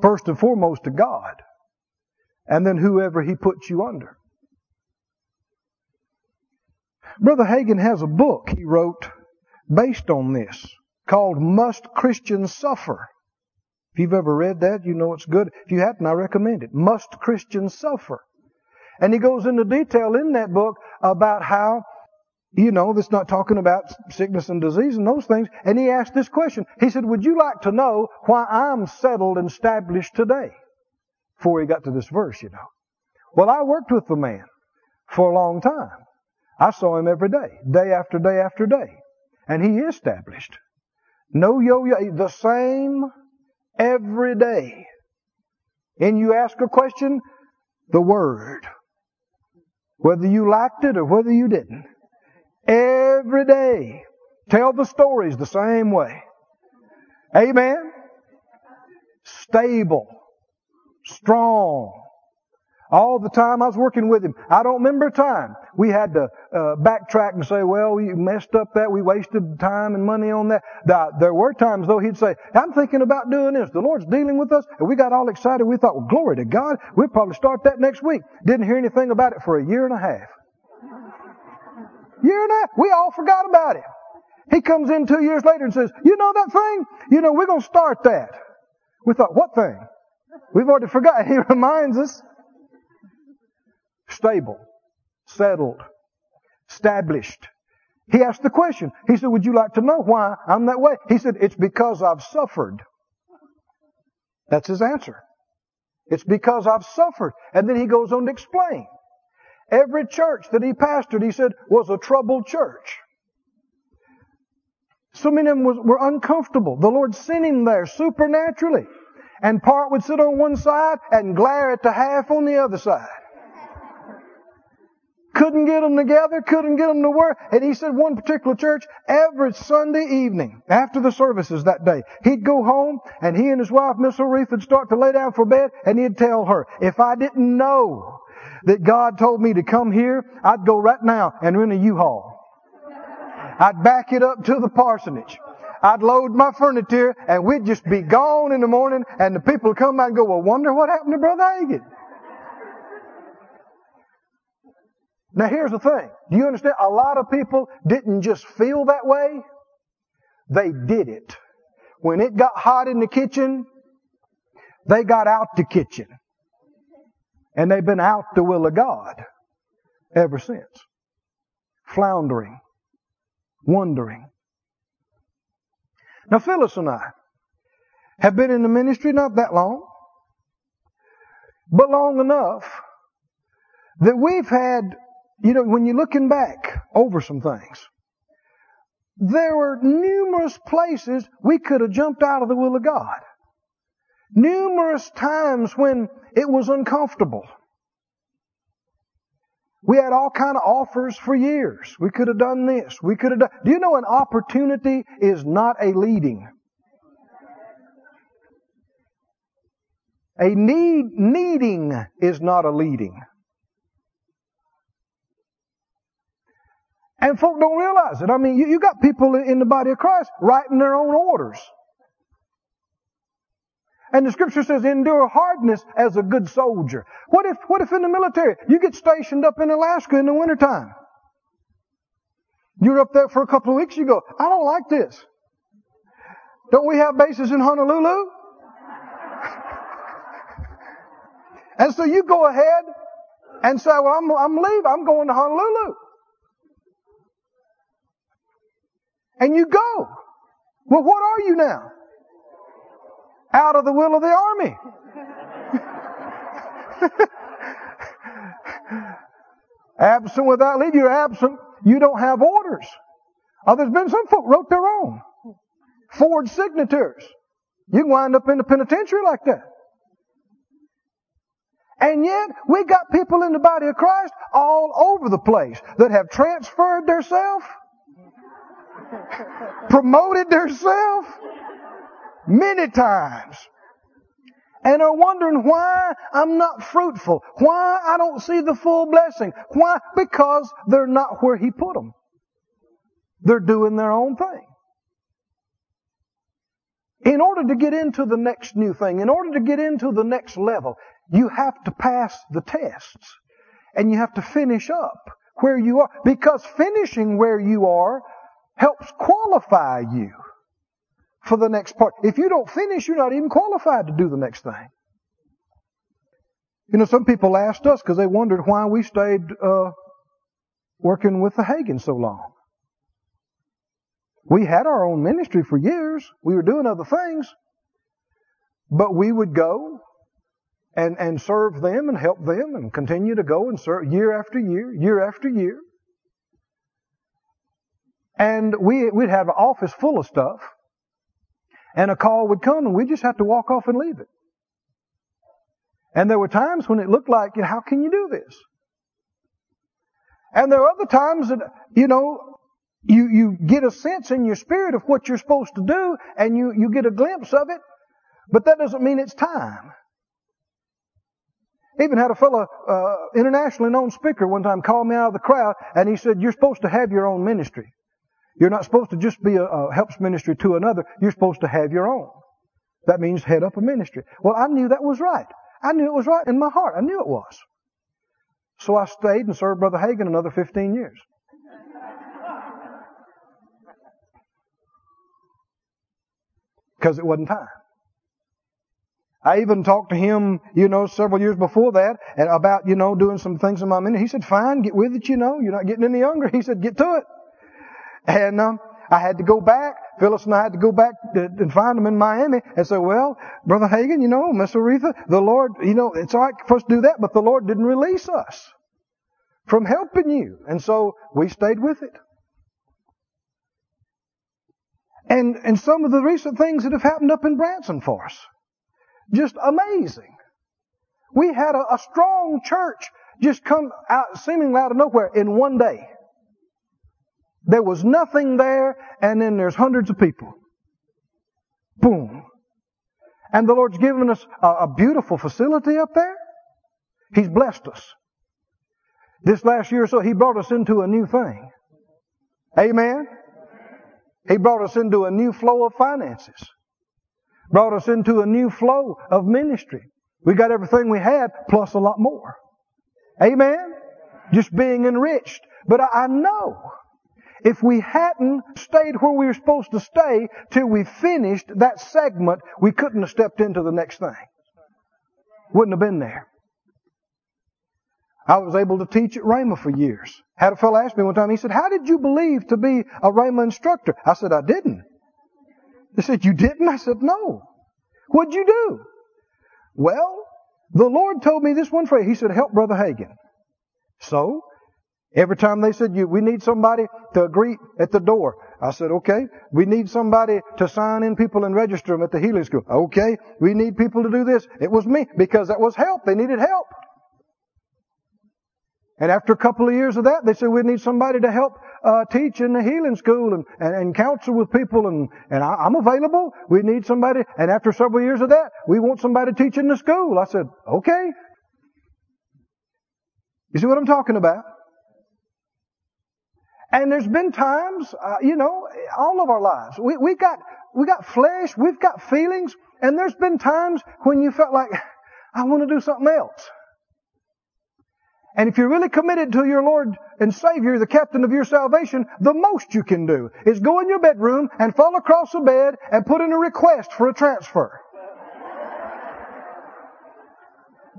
First and foremost to God, and then whoever He puts you under. Brother Hagin has a book he wrote based on this called Must Christians Suffer? If you've ever read that, you know it's good. If you haven't, I recommend it. Must Christians Suffer? And he goes into detail in that book about how, you know, that's not talking about sickness and disease and those things. And he asked this question. He said, Would you like to know why I'm settled and established today? Before he got to this verse, you know. Well, I worked with the man for a long time. I saw him every day, day after day after day. And he established. No yo-yo, the same every day. And you ask a question, the Word. Whether you liked it or whether you didn't. Every day. Tell the stories the same way. Amen? Stable. Strong. All the time I was working with him. I don't remember a time we had to uh, backtrack and say, well, we messed up that. We wasted time and money on that. There were times though he'd say, I'm thinking about doing this. The Lord's dealing with us. And we got all excited. We thought, well, glory to God. We'll probably start that next week. Didn't hear anything about it for a year and a half. Year and a half. We all forgot about it. He comes in two years later and says, you know that thing? You know, we're going to start that. We thought, what thing? We've already forgotten. He reminds us stable, settled, established. He asked the question. He said, would you like to know why I'm that way? He said, it's because I've suffered. That's his answer. It's because I've suffered. And then he goes on to explain. Every church that he pastored, he said, was a troubled church. So many of them was, were uncomfortable. The Lord sent him there supernaturally. And part would sit on one side and glare at the half on the other side. Couldn't get them together, couldn't get them to work. And he said one particular church, every Sunday evening, after the services that day, he'd go home and he and his wife, Miss Oretha, would start to lay down for bed and he'd tell her, if I didn't know that God told me to come here, I'd go right now and rent a U-Haul. I'd back it up to the parsonage. I'd load my furniture and we'd just be gone in the morning and the people would come by and go, well, wonder what happened to Brother Hagin. Now here's the thing. Do you understand? A lot of people didn't just feel that way. They did it. When it got hot in the kitchen, they got out the kitchen. And they've been out the will of God ever since. Floundering. Wondering. Now Phyllis and I have been in the ministry not that long, but long enough that we've had you know, when you're looking back over some things, there were numerous places we could have jumped out of the will of God. Numerous times when it was uncomfortable. We had all kind of offers for years. We could have done this. We could have done. Do you know an opportunity is not a leading? A need needing is not a leading. And folk don't realize it. I mean, you, you got people in the body of Christ writing their own orders. And the scripture says, endure hardness as a good soldier. What if, what if in the military, you get stationed up in Alaska in the wintertime? You're up there for a couple of weeks, you go, I don't like this. Don't we have bases in Honolulu? and so you go ahead and say, well, I'm, I'm leaving. I'm going to Honolulu. And you go. Well, what are you now? Out of the will of the army. absent without leave. You're absent. You don't have orders. Oh, there's been some folk wrote their own. Forged signatures. You can wind up in the penitentiary like that. And yet, we got people in the body of Christ all over the place that have transferred themselves promoted themselves many times and are wondering why I'm not fruitful, why I don't see the full blessing. Why? Because they're not where He put them. They're doing their own thing. In order to get into the next new thing, in order to get into the next level, you have to pass the tests and you have to finish up where you are because finishing where you are helps qualify you for the next part. If you don't finish, you're not even qualified to do the next thing. You know, some people asked us because they wondered why we stayed uh, working with the Hagin so long. We had our own ministry for years. We were doing other things. But we would go and, and serve them and help them and continue to go and serve year after year, year after year. And we, we'd have an office full of stuff. And a call would come and we'd just have to walk off and leave it. And there were times when it looked like, you know, how can you do this? And there are other times that, you know, You, you get a sense in your spirit of what you're supposed to do and you, you get a glimpse of it, but that doesn't mean it's time. Even had a fellow, uh, internationally known speaker one time call me out of the crowd and he said, you're supposed to have your own ministry. You're not supposed to just be a, a helps ministry to another. You're supposed to have your own. That means head up a ministry. Well, I knew that was right. I knew it was right in my heart. I knew it was. So I stayed and served Brother Hagin another 15 years. Because it wasn't time. I even talked to him, you know, several years before that about, you know, doing some things in my ministry. He said, fine, get with it, you know. You're not getting any younger. He said, get to it. And um, I had to go back. Phyllis and I had to go back to, and find them in Miami and say, well, Brother Hagin, you know, Miss Oretha, the Lord, you know, it's all right for us to do that, but the Lord didn't release us from helping you. And so we stayed with it. And, and some of the recent things that have happened up in Branson for us. Just amazing. We had a, a strong church just come out seemingly out of nowhere in one day. There was nothing there, and then there's hundreds of people. Boom. And the Lord's given us a, a beautiful facility up there. He's blessed us. This last year or so, He brought us into a new thing. Amen? He brought us into a new flow of finances. Brought us into a new flow of ministry. We got everything we had plus a lot more. Amen? Just being enriched. But I know if we hadn't stayed where we were supposed to stay till we finished that segment, we couldn't have stepped into the next thing. Wouldn't have been there. I was able to teach at Rhema for years. Had a fellow ask me one time, he said, How did you believe to be a Rhema instructor? I said, I didn't. They said, You didn't? I said, No. What'd you do? Well, the Lord told me this one phrase. He said, Help Brother Hagin. So, Every time they said, we need somebody to greet at the door. I said, okay. We need somebody to sign in people and register them at the healing school. Okay. We need people to do this. It was me because that was help. They needed help. And after a couple of years of that, they said we need somebody to help uh, teach in the healing school and, and, and counsel with people, and, and I, am available. We need somebody. And after several years of that, we want somebody to teach in the school. I said, okay. You see what I'm talking about? And there's been times, uh, you know, all of our lives, we, we got, we got flesh, we've got feelings, and there's been times when you felt like, I want to do something else. And if you're really committed to your Lord and Savior, the captain of your salvation, the most you can do is go in your bedroom and fall across the bed and put in a request for a transfer.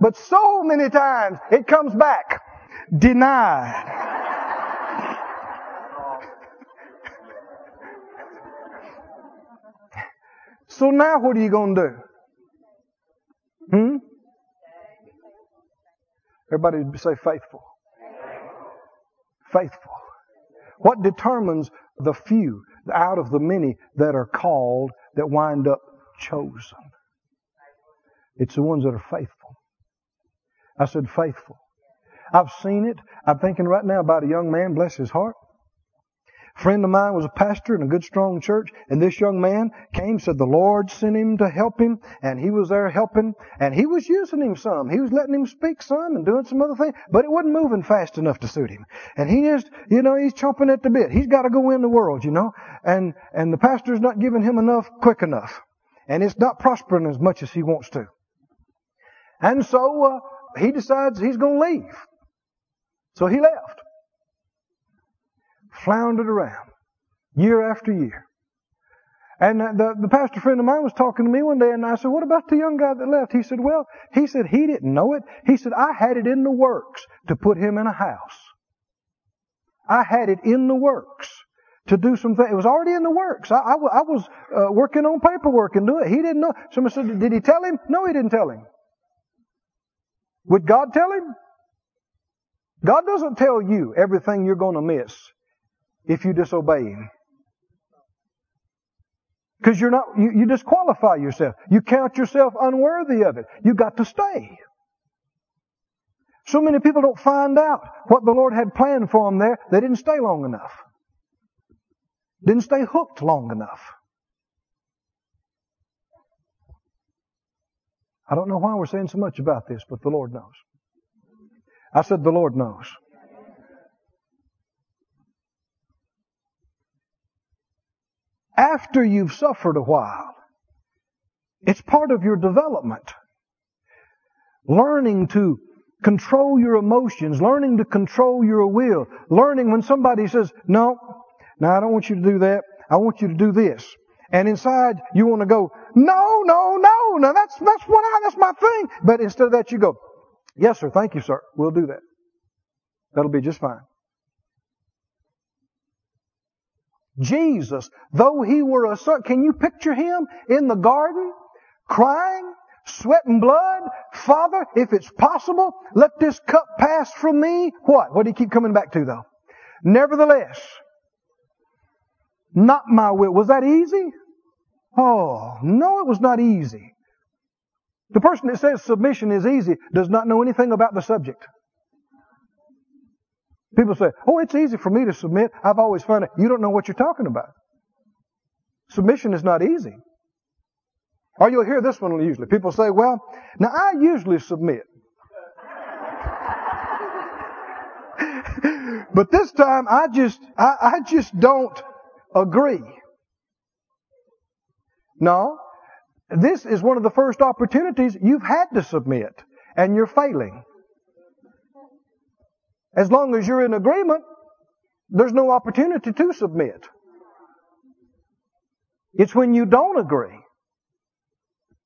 But so many times it comes back denied. So now what are you going to do? Hmm? Everybody say faithful. Faithful. What determines the few out of the many that are called that wind up chosen? It's the ones that are faithful. I said faithful. I've seen it. I'm thinking right now about a young man, bless his heart friend of mine was a pastor in a good strong church and this young man came said the lord sent him to help him and he was there helping and he was using him some. He was letting him speak some and doing some other things but it wasn't moving fast enough to suit him. And he just you know he's chomping at the bit. He's got to go in the world you know and and the pastor's not giving him enough quick enough and it's not prospering as much as he wants to. And so uh, he decides he's going to leave. So he left floundered around year after year. And the, the pastor friend of mine was talking to me one day and I said, what about the young guy that left? He said, well, he said he didn't know it. He said, I had it in the works to put him in a house. I had it in the works to do some things. It was already in the works. I, I, I was uh, working on paperwork and doing it. He didn't know. Somebody said, did he tell him? No, he didn't tell him. Would God tell him? God doesn't tell you everything you're going to miss if you disobey Him. Because you're not, you, you disqualify yourself. You count yourself unworthy of it. You got to stay. So many people don't find out what the Lord had planned for them there. They didn't stay long enough. Didn't stay hooked long enough. I don't know why we're saying so much about this, but the Lord knows. I said, the Lord knows. After you've suffered a while, it's part of your development. Learning to control your emotions, learning to control your will, learning when somebody says, no, now I don't want you to do that. I want you to do this. And inside you want to go, no, no, no, no, that's, that's what I, that's my thing. But instead of that you go, yes sir, thank you sir, we'll do that. That'll be just fine. Jesus, though he were a son, can you picture him in the garden crying, sweating blood? Father, if it's possible, let this cup pass from me. What? What do you keep coming back to though? Nevertheless, not my will. Was that easy? Oh, no, it was not easy. The person that says submission is easy does not know anything about the subject. People say, oh, it's easy for me to submit. I've always found it. You don't know what you're talking about. Submission is not easy. Or you'll hear this one usually. People say, well, now I usually submit. but this time I just, I, I just don't agree. No. This is one of the first opportunities you've had to submit and you're failing. As long as you're in agreement, there's no opportunity to submit. It's when you don't agree.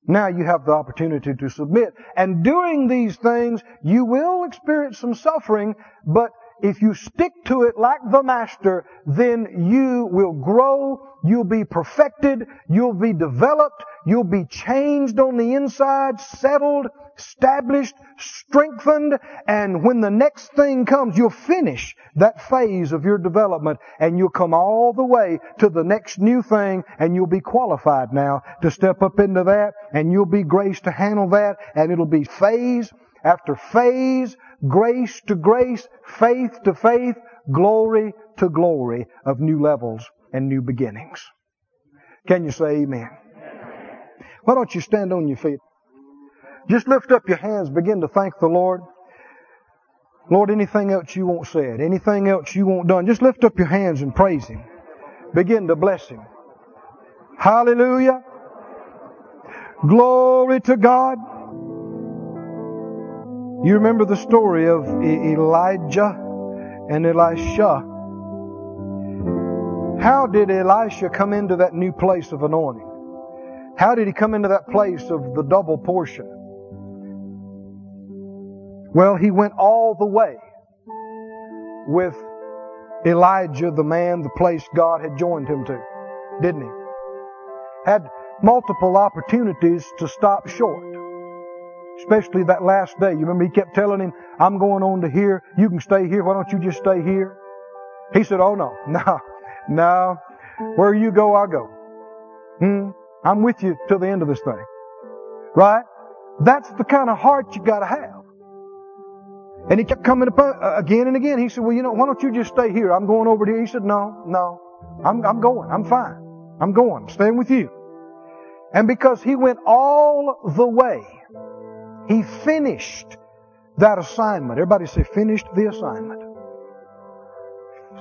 Now you have the opportunity to submit. And doing these things, you will experience some suffering, but if you stick to it like the master, then you will grow, you'll be perfected, you'll be developed, you'll be changed on the inside, settled, established, strengthened, and when the next thing comes, you'll finish that phase of your development and you'll come all the way to the next new thing and you'll be qualified now to step up into that and you'll be graced to handle that and it'll be phase after phase, grace to grace, faith to faith, glory to glory of new levels and new beginnings. Can you say amen? Why don't you stand on your feet? Just lift up your hands, begin to thank the Lord. Lord, anything else you want said, anything else you want done, just lift up your hands and praise Him. Begin to bless Him. Hallelujah. Glory to God. You remember the story of Elijah and Elisha. How did Elisha come into that new place of anointing? How did he come into that place of the double portion? Well, he went all the way with Elijah, the man, the place God had joined him to, didn't he? Had multiple opportunities to stop short. Especially that last day. You remember he kept telling him, I'm going on to here. You can stay here. Why don't you just stay here? He said, Oh no, no, no. Where you go, I go. Hmm? I'm with you till the end of this thing. Right? That's the kind of heart you gotta have. And he kept coming up uh, again and again. He said, well, you know, why don't you just stay here? I'm going over here. He said, no, no. I'm, I'm going. I'm fine. I'm going. I'm staying with you. And because he went all the way, he finished that assignment. Everybody say, finished the assignment.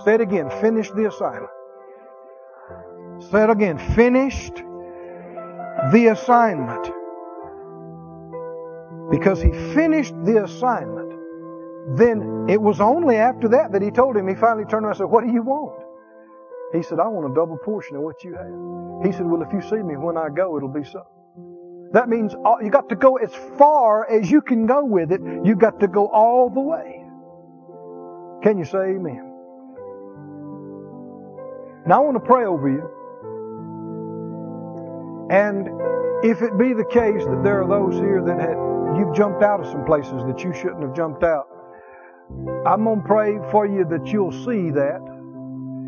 Say it again, finished the assignment. Say it again, finished the assignment. Because he finished the assignment, then it was only after that that he told him, he finally turned around and said, What do you want? He said, I want a double portion of what you have. He said, Well, if you see me when I go, it'll be so. That means uh, you got to go as far as you can go with it. You got to go all the way. Can you say amen? Now I want to pray over you. And if it be the case that there are those here that had, you've jumped out of some places that you shouldn't have jumped out, I'm going to pray for you that you'll see that.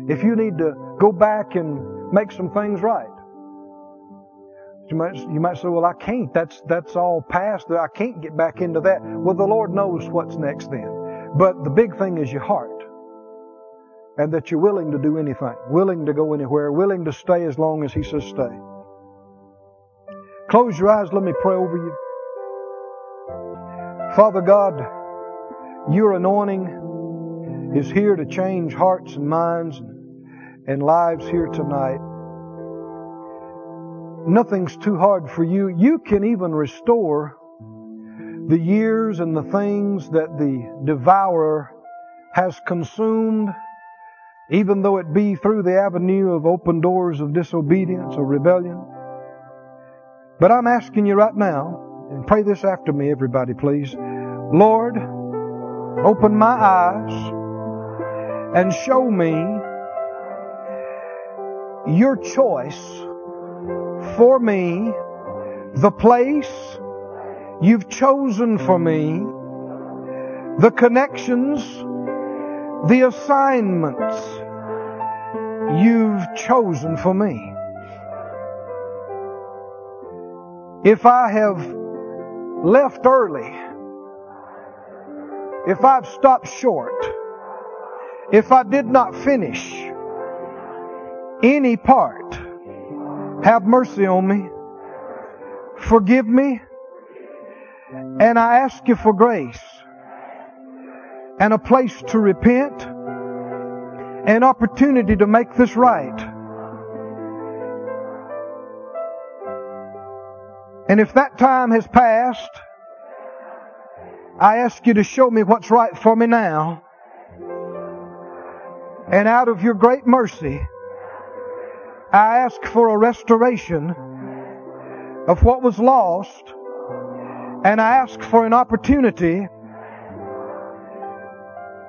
If you need to go back and make some things right. You might, you might say, well, I can't. That's, that's all past. I can't get back into that. Well, the Lord knows what's next then. But the big thing is your heart. and that you're willing to do anything, willing to go anywhere, willing to stay as long as He says stay. Close your eyes, let me pray over you. Father God, your anointing is here to change hearts and minds and lives here tonight. Nothing's too hard for you. You can even restore the years and the things that the devourer has consumed, even though it be through the avenue of open doors of disobedience or rebellion. But I'm asking you right now, and pray this after me, everybody, please. Lord, open my eyes and show me your choice for me the place you've chosen for me, the connections, the assignments you've chosen for me. If I have left early, if I've stopped short, if I did not finish any part, have mercy on me. Forgive me. And I ask you for grace and a place to repent, an opportunity to make this right. And if that time has passed, I ask you to show me what's right for me now. And out of your great mercy, I ask for a restoration of what was lost, and I ask for an opportunity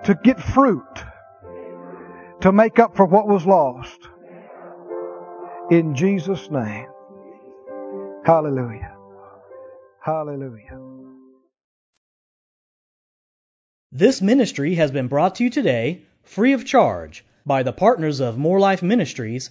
to get fruit to make up for what was lost. In Jesus' name. Hallelujah. Hallelujah. This ministry has been brought to you today free of charge by the partners of Moore Life Ministries